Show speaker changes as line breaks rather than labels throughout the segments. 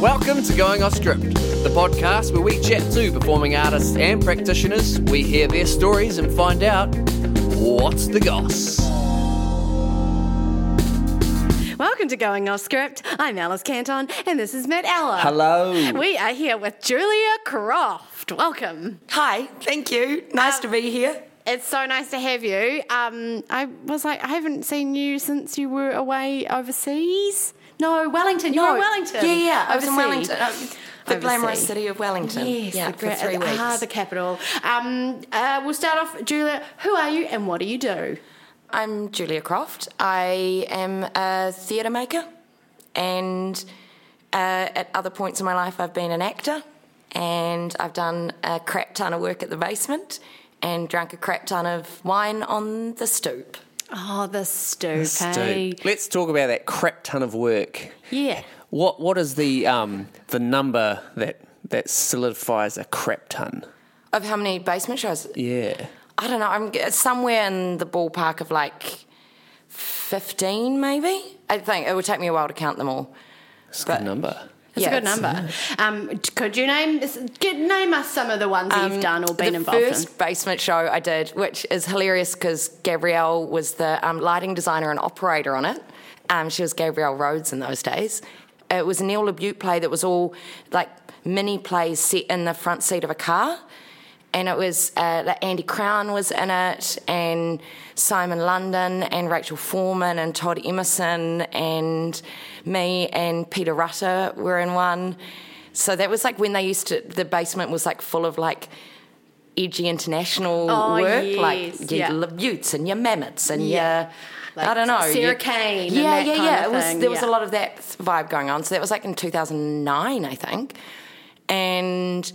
Welcome to Going Off Script, the podcast where we chat to performing artists and practitioners. We hear their stories and find out what's the goss.
Welcome to Going Off Script. I'm Alice Canton, and this is Matt Ella.
Hello.
We are here with Julia Croft. Welcome.
Hi, thank you. Nice
Um,
to be here.
It's so nice to have you. Um, I was like, I haven't seen you since you were away overseas. No, Wellington. You were in Wellington.
Yeah, yeah. I was in Wellington. um, the glamorous city of Wellington.
Yes,
yeah,
the
for
gra-
three weeks.
Ah, the capital. Um, uh, we'll start off, Julia. Who are you, and what do you do?
I'm Julia Croft. I am a theatre maker, and uh, at other points in my life, I've been an actor, and I've done a crap ton of work at the basement, and drunk a crap ton of wine on the stoop.
Oh, the stoop.
Stu,
eh?
Let's talk about that crap ton of work.
Yeah.
What what is the um the number that that solidifies a crap ton?
Of how many basement shows?
Yeah.
I don't know. I'm somewhere in the ballpark of like fifteen, maybe. I think it would take me a while to count them all.
It's a good number.
It's
Yeah,
a good number. Um, could you name name us some of the ones that you've done or been
involved in?
the
first basement show I did, which is hilarious because Gabrielle was the um, lighting designer and operator on it. Um, she was Gabrielle Rhodes in those days. It was a Neil LaBute play that was all like mini plays set in the front seat of a car. And it was uh, like Andy Crown was in it, and Simon London, and Rachel Foreman, and Todd Emerson, and me and Peter Rutter were in one. So that was like when they used to. The basement was like full of like edgy international
Oh,
work,
yes,
like your
yeah.
LaButes and your Mamets and
Yeah.
your.
Like
I don't know.
Sarah Kane and
Yeah, yeah, yeah. it was there was a lot of that vibe going on. So that was like in 2009, I think. And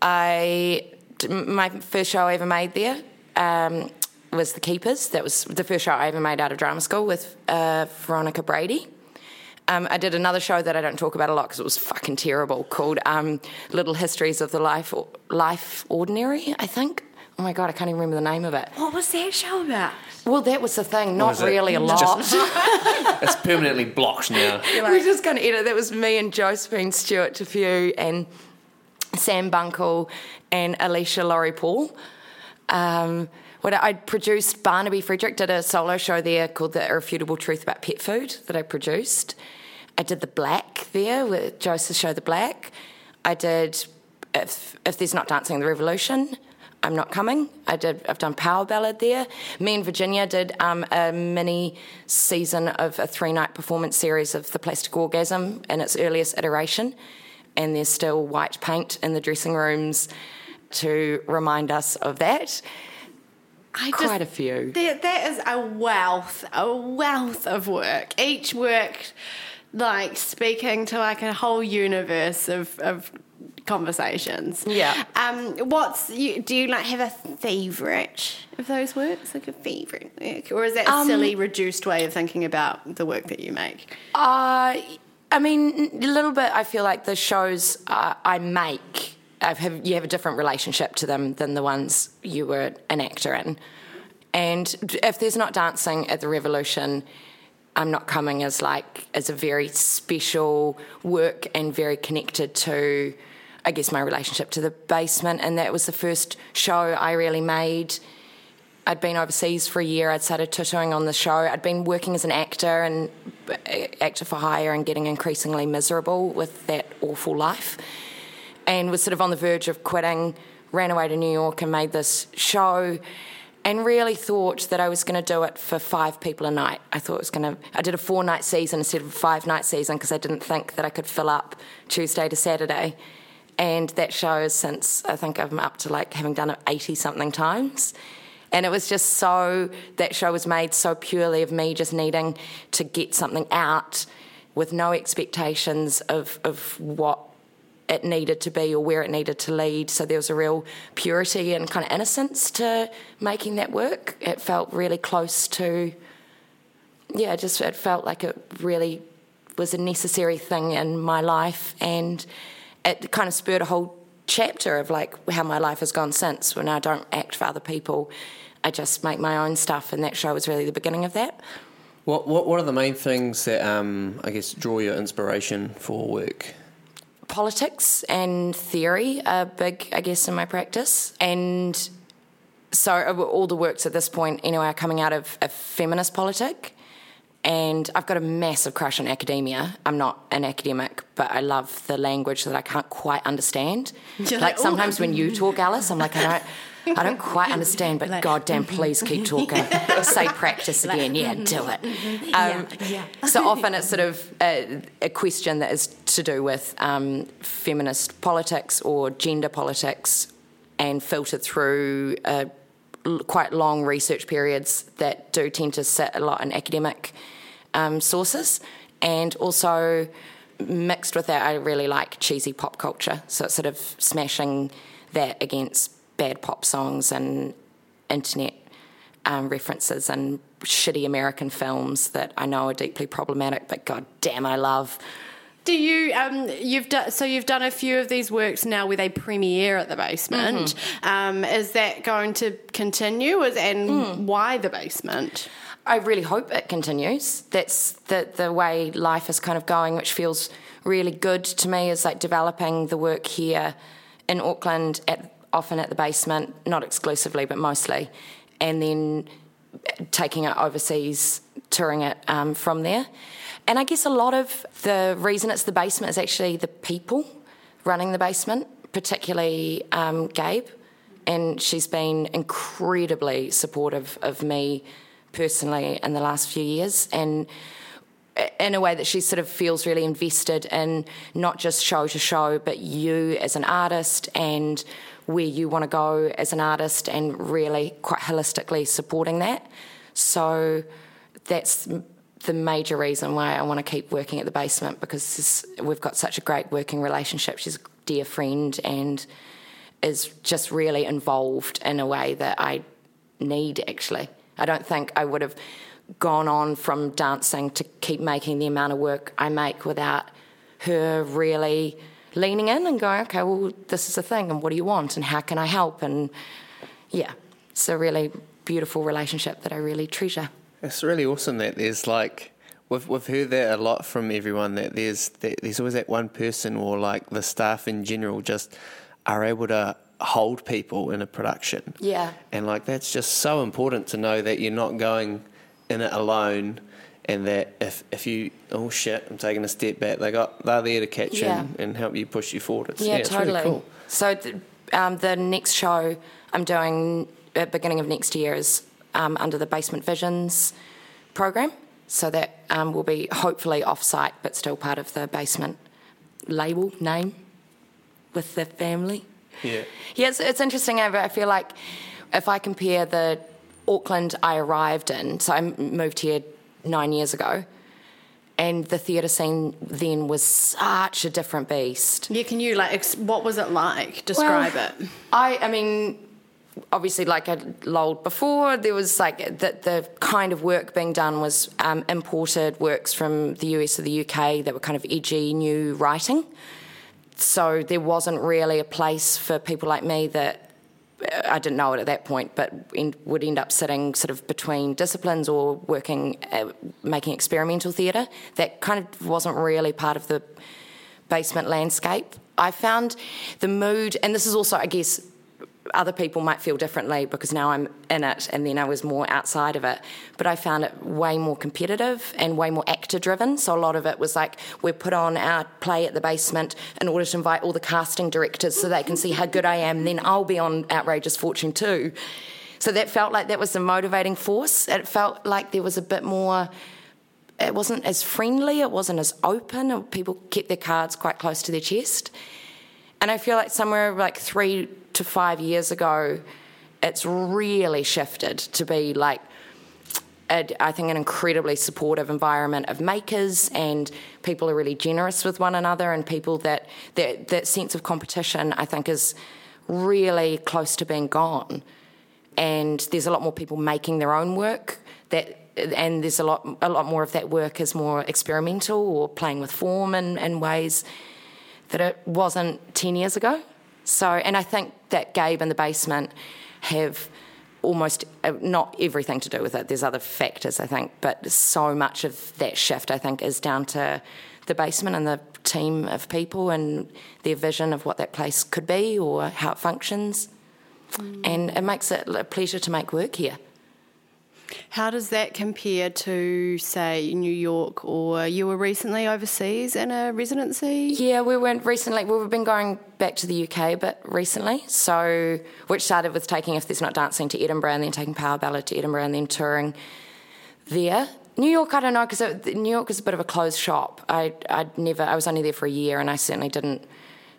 I my first show I ever made there um, was The Keepers. That was the first show I ever made out of drama school with uh, Veronica Brady. Um, I did another show that I don't talk about a lot because it was fucking terrible, called um, Little Histories of the Life Life Ordinary. I think. Oh my god, I can't even remember the name of it.
What was that show about?
Well, that was the thing. Not
is it?
really a
It's
lot.
just- It's permanently blocked now.
We're just going to edit. That was me and Josephine Stewart Te Whiu and Sam Bunkle and Alicia Laurie Paul. Um, what I produced, Barnaby Frederick did a solo show there called The Irrefutable Truth About Pet Food that I produced. I did The Black there with Joseph Show The Black. I did If, if There's Not Dancing the Revolution. I'm not coming. I did. I've done Power Ballad there. Me and Virginia did um, a mini season of a three-night performance series of The Plastic Orgasm in its earliest iteration, and there's still white paint in the dressing rooms to remind us of that.
I
Quite a few.
That, that is a wealth, a wealth of work. Each work, like speaking to like a whole universe of, of conversations.
Yeah.
Um. What's you? Do you like have a favorite of those works? Like a favorite work, or is that a
Um,
silly, reduced way of thinking about the work that you make?
Uh, I mean, a little bit. I feel like the shows uh, I make, have, you have a different relationship to them than the ones you were an actor in. And if there's not dancing at the Revolution, I'm not coming as like as a very special work and very connected to, I guess, my relationship to the basement. And that was the first show I really made. I'd been overseas for a year. I'd started tutoring on the show. I'd been working as an actor and uh, actor for hire and getting increasingly miserable with that awful life. And was sort of on the verge of quitting. Ran away to New York and made this show. And really thought that I was going to do it for five people a night. I thought it was going to. I did a four night season instead of a five night season because I didn't think that I could fill up Tuesday to Saturday. And that show is since I think I'm up to like having done it 80 something times. And it was just so, that show was made so purely of me just needing to get something out with no expectations of, of what it needed to be or where it needed to lead. So there was a real purity and kind of innocence to making that work. It felt really close to, yeah, just it felt like it really was a necessary thing in my life. And it kind of spurred a whole chapter of like how my life has gone since when I don't act for other people. I just make my own stuff, and that show was really the beginning of that.
What, what what are the main things that um, I guess draw your inspiration for work?
Politics and theory are big, I guess, in my practice, and so uh, all the works at this point, anyway, are coming out of a feminist politic. And I've got a massive crush on academia. I'm not an academic, but I love the language that I can't quite understand.
You're
like
like,
sometimes when you talk, Alice, I'm like, I don't. I don't quite understand, but
Like-
goddamn, please keep talking. Say practice again. Yeah, do it. Um,
yeah.
so often it's sort of a, a question that is to do with um, feminist politics or gender politics and filtered through uh, l- quite long research periods that do tend to sit a lot in academic um, sources. And also mixed with that, I really like cheesy pop culture. So it's sort of smashing that against bad pop songs and internet um, references and shitty American films that I know are deeply problematic, but god damn, I love.
Do you um you've done so you've done a few of these works now with a premiere at the basement. Um, is that going to continue? And why the basement?
I really hope it continues. That's the the way life is kind of going, which feels really good to me. Is like developing the work here in Auckland, at often at the basement, not exclusively, but mostly, and then taking it overseas, touring it um, from there. And I guess a lot of the reason it's the basement is actually the people running the basement, particularly um, Gabe. And she's been incredibly supportive of me personally in the last few years. And in a way that she sort of feels really invested in not just show to show, but you as an artist and where you want to go as an artist, and really quite holistically supporting that. So that's the major reason why I want to keep working at the basement because this, we've got such a great working relationship. She's a dear friend and is just really involved in a way that I need actually. I don't think I would have gone on from dancing to keep making the amount of work I make without her really leaning in and going, okay, well, this is a thing, and what do you want, and how can I help? And yeah, it's a really beautiful relationship that I really treasure.
It's really awesome that there's like we've we've heard that a lot from everyone that there's that there's always that one person or like the staff in general just are able to hold people in a production.
Yeah.
And like that's just so important to know that you're not going in it alone and that if if you oh shit, I'm taking a step back, they got they're there to catch you
Yeah.
and, and help you push you forward. It's,
Yeah,
it's
totally.
really cool.
So th- um, the next show I'm doing at beginning of next year is um, under the Basement Visions program. So that um, will be hopefully off-site, but still part of the basement label name with the family.
Yeah.
Yeah, it's, it's interesting. I I feel like if I compare the Auckland I arrived in, so I moved here nine years ago, and the theatre scene then was such a different beast.
Yeah, can you like ex- what was it like? Describe
Well,
it.
I, I mean, obviously, like I lolled before, there was like the, the kind of work being done was um, imported works from the US or the UK that were kind of edgy new writing. So there wasn't really a place for people like me that I didn't know it at that point, but in, would end up sitting sort of between disciplines or working, uh, making experimental theatre. That kind of wasn't really part of the basement landscape. I found the mood, and this is also, I guess, other people might feel differently because now I'm in it and then I was more outside of it. But I found it way more competitive and way more actor driven. So a lot of it was like we put on our play at the basement in order to invite all the casting directors so they can see how good I am. Then I'll be on Outrageous Fortune too. So that felt like that was the motivating force. It felt like there was a bit more it wasn't as friendly, it wasn't as open, people kept their cards quite close to their chest. And I feel like somewhere like three to five years ago, it's really shifted to be like, a, I think, an incredibly supportive environment of makers, and people are really generous with one another, and people that that, that sense of competition, I think, is really close to being gone. And there's a lot more people making their own work that and there's a lot a lot more of that work is more experimental or playing with form in, in ways that it wasn't 10 years ago. So, and I think that Gabe and the basement have almost uh, not everything to do with it. There's other factors, I think, but so much of that shift, I think, is down to the basement and the team of people and their vision of what that place could be or how it functions. Mm. And it makes it a pleasure to make work here.
How does that compare to, say, New York, or you were recently overseas in a residency?
Yeah, we went recently. We've been going back to the UK, but recently. So, which started with taking If There's Not Dancing to Edinburgh, and then taking Power Ballad to Edinburgh, and then touring there. New York, I don't know, because New York is a bit of a closed shop. I, I'd never, I was only there for a year, and I certainly didn't.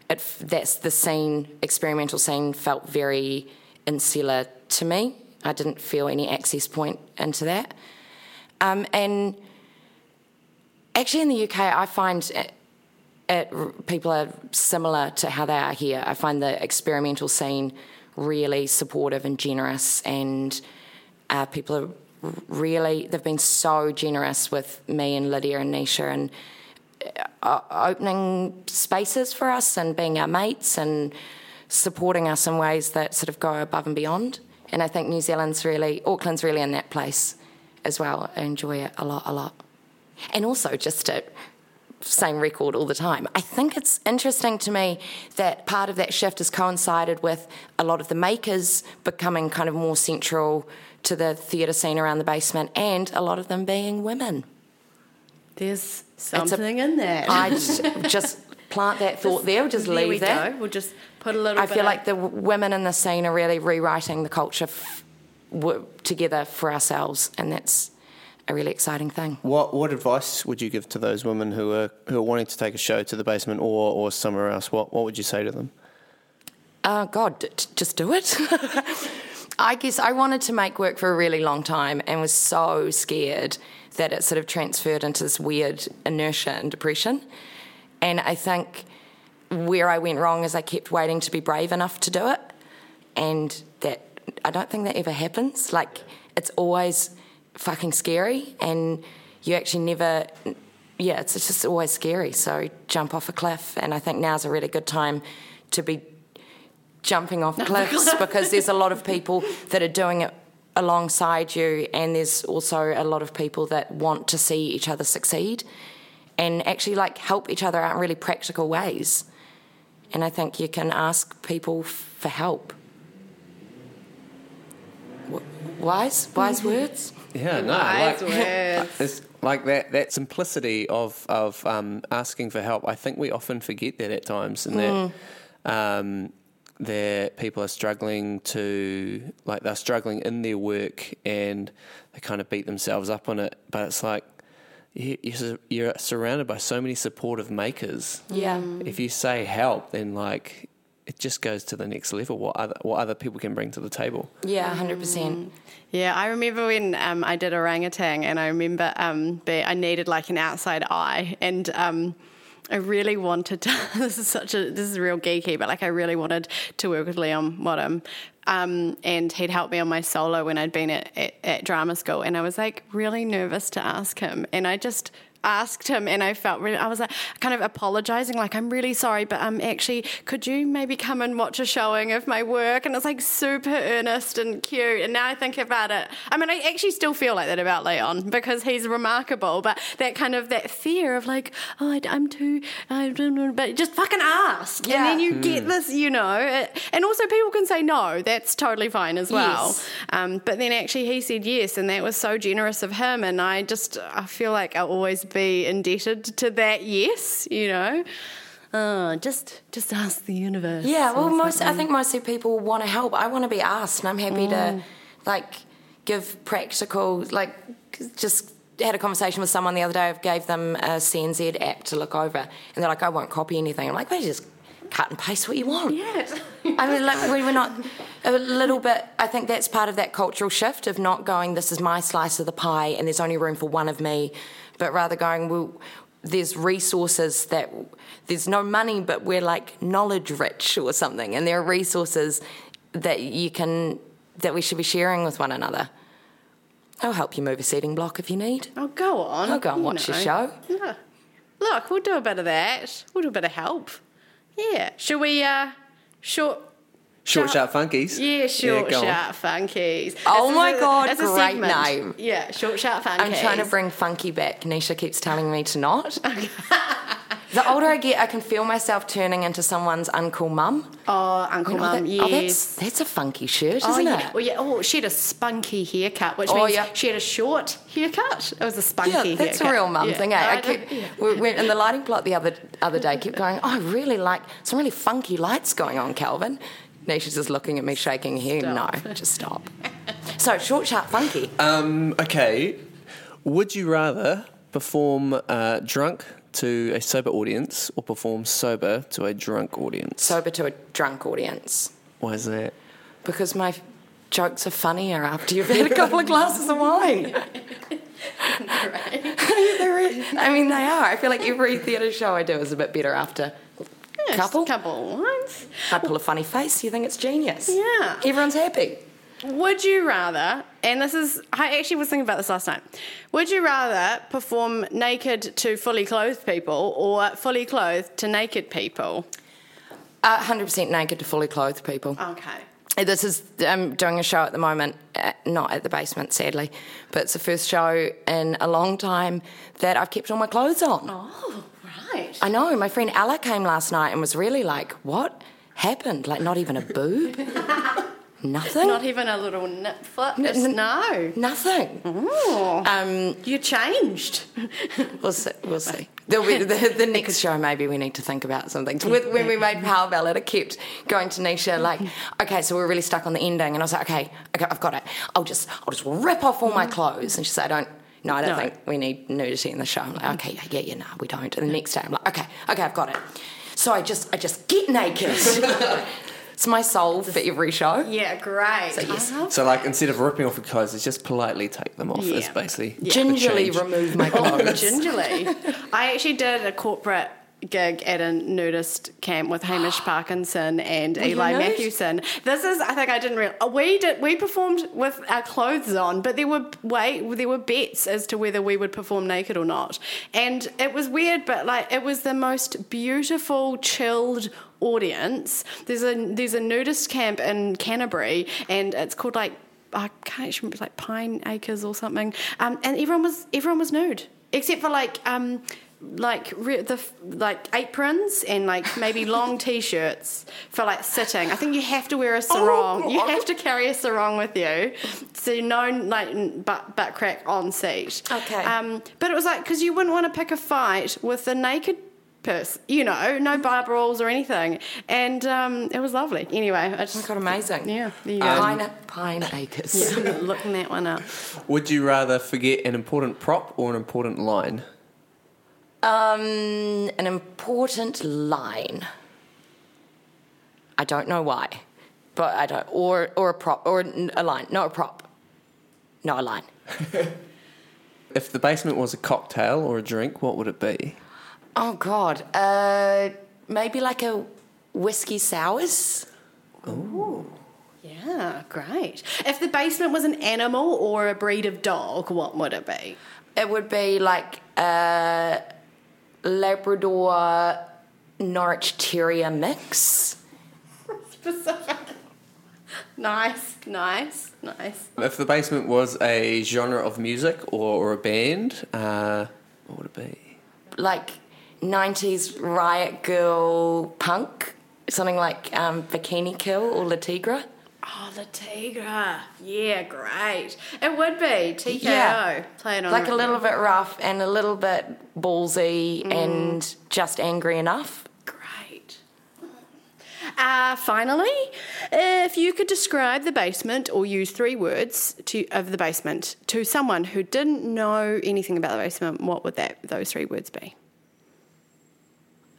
It, that's the scene, experimental scene, felt very insular to me. I didn't feel any access point into that. Um, and actually, in the UK, I find it, it, people are similar to how they are here. I find the experimental scene really supportive and generous, and uh, people are really, they've been so generous with me and Lydia and Nisha and uh, opening spaces for us and being our mates and supporting us in ways that sort of go above and beyond. And I think New Zealand's really, Auckland's really in that place as well. I enjoy it a lot, a lot. And also, just to same record all the time. I think it's interesting to me that part of that shift has coincided with a lot of the makers becoming kind of more central to the theatre scene around the basement and a lot of them being women.
There's something a, in there.
I just, just plant that thought just, there, we'll just leave
there. We'll just put a little
I feel like the women in the scene are really rewriting the culture f- w- together for ourselves, and that's a really exciting thing.
What what advice would you give to those women who are who are wanting to take a show to the basement or, or somewhere else? What what would you say to them?
Uh, God, d- just do it. I guess I wanted to make work for a really long time and was so scared that it sort of transferred into this weird inertia and depression. And I think where I went wrong is I kept waiting to be brave enough to do it, and that I don't think that ever happens. Like it's always fucking scary, and you actually never. Yeah, it's, it's just always scary. So jump off a cliff, and I think now's a really good time to be jumping off cliffs because there's a lot of people that are doing it alongside you, and there's also a lot of people that want to see each other succeed and actually like help each other out in really practical ways. And I think you can ask people for help. Wise, wise words.
Yeah, no,
wise
like,
words.
It's like that that simplicity of of um, asking for help. I think we often forget that at times, and mm. that um, that people are struggling to like they're struggling in their work, and they kind of beat themselves up on it. But it's like you're surrounded by so many supportive makers.
Yeah.
If you say help, then like it just goes to the next level. What other what other people can bring to the table?
Yeah, hundred percent.
Yeah, I remember when um, I did orangutan, and I remember um, I needed like an outside eye, and um, I really wanted to. this is such a this is real geeky, but like I really wanted to work with Leon Wadham um, and he'd helped me on my solo when I'd been at, at, at drama school. And I was like really nervous to ask him. And I just asked him and I felt really, I was like kind of apologizing, like, I'm really sorry, but um, actually, could you maybe come and watch a showing of my work? And it's like super earnest and cute. And now I think about it, I mean, I actually still feel like that about Leon because he's remarkable, but that kind of that fear of like, oh, I, am too, I don't know, but just fucking ask. Yeah. And then you mm. get this, you know, it, and also people can say no, that's totally fine as well. Yes. Um, but then actually he said yes, and that was so generous of him. And I just, I feel like I'll always be indebted to that yes, you know. Uh, just just ask the universe.
Yeah, well, most I think mostly people want to help. I want to be asked, and I'm happy mm. to like give practical like just had a conversation with someone the other day. I gave them a CNZ app to look over, and they're like, "I won't copy anything." I'm like, "Well, just cut and paste what you want."
Yeah.
I mean, like we were not a little bit. I think that's part of that cultural shift of not going. This is my slice of the pie, and there's only room for one of me but rather going, well, there's resources that there's no money, but we're like knowledge rich or something, and there are resources that you can that we should be sharing with one another. I'll help you move a seating block if you need.
Oh, go on.
I'll go and watch know. your show.
Yeah. Look, we'll do a bit of that. We'll do a bit of help. Yeah. Should we, uh, short
Short, sharp funkies.
Yeah, short,
go on.
sharp funkies.
Oh
This
my
a-
God,
that's a
great
segment.
name.
Yeah, short, sharp funkies.
I'm trying to bring funky back. Nisha keeps telling me to not. the older I get, I can feel myself turning into someone's uncool mum.
Oh, Uncle
Oh,
Mum,
that-
yes.
oh, that's, that's a funky shirt,
Oh
isn't
yeah.
it?
Well, yeah. Oh, she had a spunky haircut, which
Oh,
means
yeah.
she had a short haircut. It was a spunky
Yeah,
haircut.
that's a real mum
Yeah.
thing. Eh?
Oh,
I
I
kept,
yeah.
we went in the lighting plot the other other day. Kept going. Oh, I really like some really funky lights going on, Calvin. Nisha's just looking at me, shaking her head. No, just stop. so short, sharp, funky.
Um, okay. Would you rather perform uh, drunk to a sober audience or perform sober to a drunk audience?
Sober to a drunk audience.
Why is that?
Because my jokes are funnier after you've had a couple of glasses of wine. They're I mean, they are. I feel like every theatre show I do is a bit better after
Yes,
couple.
couple ones.
I pull a funny face. You think it's genius.
Yeah.
Everyone's happy.
Would you rather, and this is, I actually was thinking about this last night. Would you rather perform naked to fully clothed people or fully clothed to naked people?
Uh, 100% naked to fully clothed people.
Okay.
This is I'm doing a show at the moment, uh, not at the basement, sadly, but it's the first show in a long time that I've kept all my clothes on.
Oh,
I know. My friend Ella came last night and was really like, "What happened? Like, not even a boob, nothing,
Not even a little nip flip.
N- n-
no.
nothing."
Oh,
Um,
you changed.
we'll see. We'll see. There'll be the, the next show. Maybe we need to think about something. With, when we made Power Ballad, I kept going to Nisha like, "Okay, so we're really stuck on the ending," and I was like, "Okay, okay, I've got it. I'll just, I'll just rip off all my clothes." And she said, "I don't." No, I don't
No.
think we need nudity in the show. I'm like, mm. okay, yeah, yeah, no, we don't. And the next day, I'm like, okay, okay, I've got it. So I just, I just get naked. it's my soul for every show.
Yeah, great.
yes.
I love
So, like, instead of ripping off your clothes, it's just politely take them off. Is
Yeah.
basically the
Gingerly
change.
remove my
Oh,
clothes.
gingerly. I actually did a corporate gig at a nudist camp with Hamish Parkinson and
you
Eli Mathewson. This is, I think I didn't realize, we did, we performed with our clothes on, but there were wait, there were bets as to whether we would perform naked or not, and it was weird, but like it was the most beautiful, chilled audience. There's a there's a nudist camp in Canterbury, and it's called like I can't actually remember, it's like Pine Acres or something. Um, and everyone was everyone was nude except for like um, like re- the like aprons and like maybe long t-shirts for like sitting. I think you have to wear a sarong. you have to carry a sarong with you, so no like butt butt crack on seat.
Okay.
Um, but it was like because you wouldn't want to pick a fight with a naked person, you know, no bar brawls or anything, and um, it was lovely. Anyway, I
Oh my
just
God, amazing.
yeah, there you go.
Pine, Pine Acres.
looking that one up.
Would you rather forget an important prop or an important line?
Um, an important line. I don't know why, but I don't. Or or a prop or a line. Not a prop. Not a line.
If the basement was a cocktail or a drink, what would it be?
Oh God. Uh, maybe like a whiskey sours. Ooh.
Yeah, great. If the basement was an animal or a breed of dog, what would it be?
It would be like a Labrador Norwich Terrier mix.
Specific. Nice, nice, nice.
If the basement was a genre of music or, or a band, uh, what would it be?
like 90s riot girl punk, something like um, Bikini Kill or Le Tigre.
Oh, the Tigre. Yeah, great. It would be TKO.
Yeah.
Play it on
Like a little bit rough and a little bit ballsy and just angry enough.
Great. Uh, finally, if you could describe the basement or use three words to of the basement to someone who didn't know anything about the basement, what would that those three words be?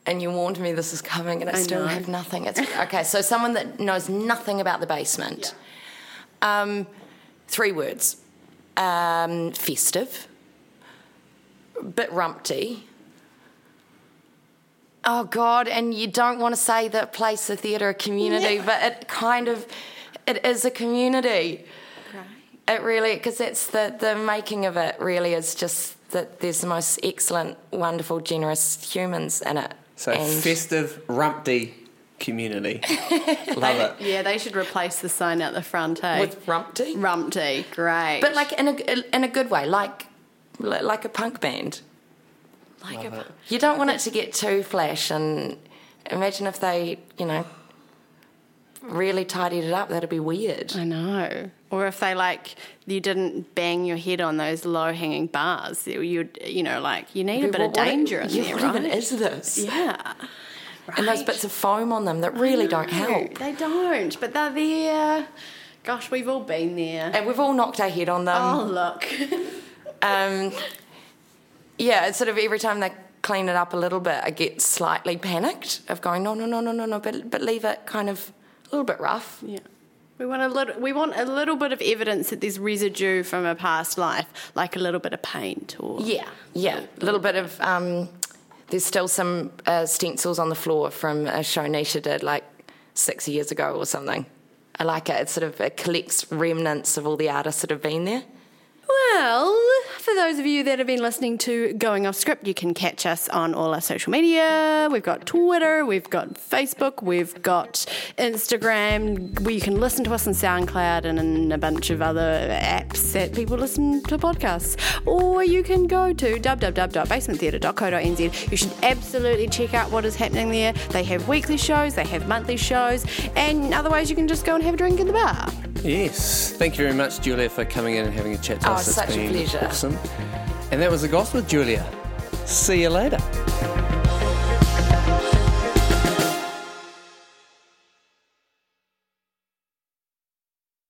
And you warned me this is coming, and I,
I
still
know.
have nothing. It's okay. So someone that knows nothing about the basement. Um, three words: um, festive, bit rumpty. Oh God! And you don't want to say that place, a theatre, a community, but it kind of, it is a community. It really, because that's the the making of it. Really, is just that there's the most excellent, wonderful, generous humans in it.
So
And-
festive, rumpty, community. Love it.
Yeah, they should replace the sign out the front, eh?
with Rumpty.
Rumpty, great.
But like in a in a good way, like like a punk band.
like a,
You don't want it to get too flash, and imagine if they, you know, really tidied it up. That'd be weird.
I know. Or if they like you didn't bang your head on those low hanging bars, you'd you know like you need a bit
Well,
of
what-
danger in
yeah,
there,
what
right?
even is this?
yeah.
And those bits of foam on them that really don't help.
They don't, but they're there. Gosh, we've all been there.
And we've all knocked our head on them.
oh look.
Um, yeah, it's sort of every time they clean it up a little bit, I get slightly panicked of going, no, no, no, no, no, no, but, but leave it kind of a little bit rough.
Yeah. We want a little. We want a little bit of evidence that there's residue from a past life, like a little bit of paint or
Yeah, yeah. A little bit of. Um, there's still some uh, stencils on the floor from a show Nisha did like six years ago or something. I like it. It sort of it collects remnants of all the artists that have been there.
Well, for those of you that have been listening to Going Off Script, you can catch us on all our social media. We've got Twitter, we've got Facebook, we've got Instagram. Where you can listen to us on SoundCloud and in a bunch of other apps that people listen to podcasts. Or you can go to www.basementtheatre.co.nz. You should absolutely check out what is happening there. They have weekly shows, they have monthly shows, and otherwise you can just go and have a drink in the bar.
Yes. Thank you very much, Julia, for coming in and having a chat to
Oh,
us. It's
such a pleasure.
Awesome. And that was the gospel Julia. See you later.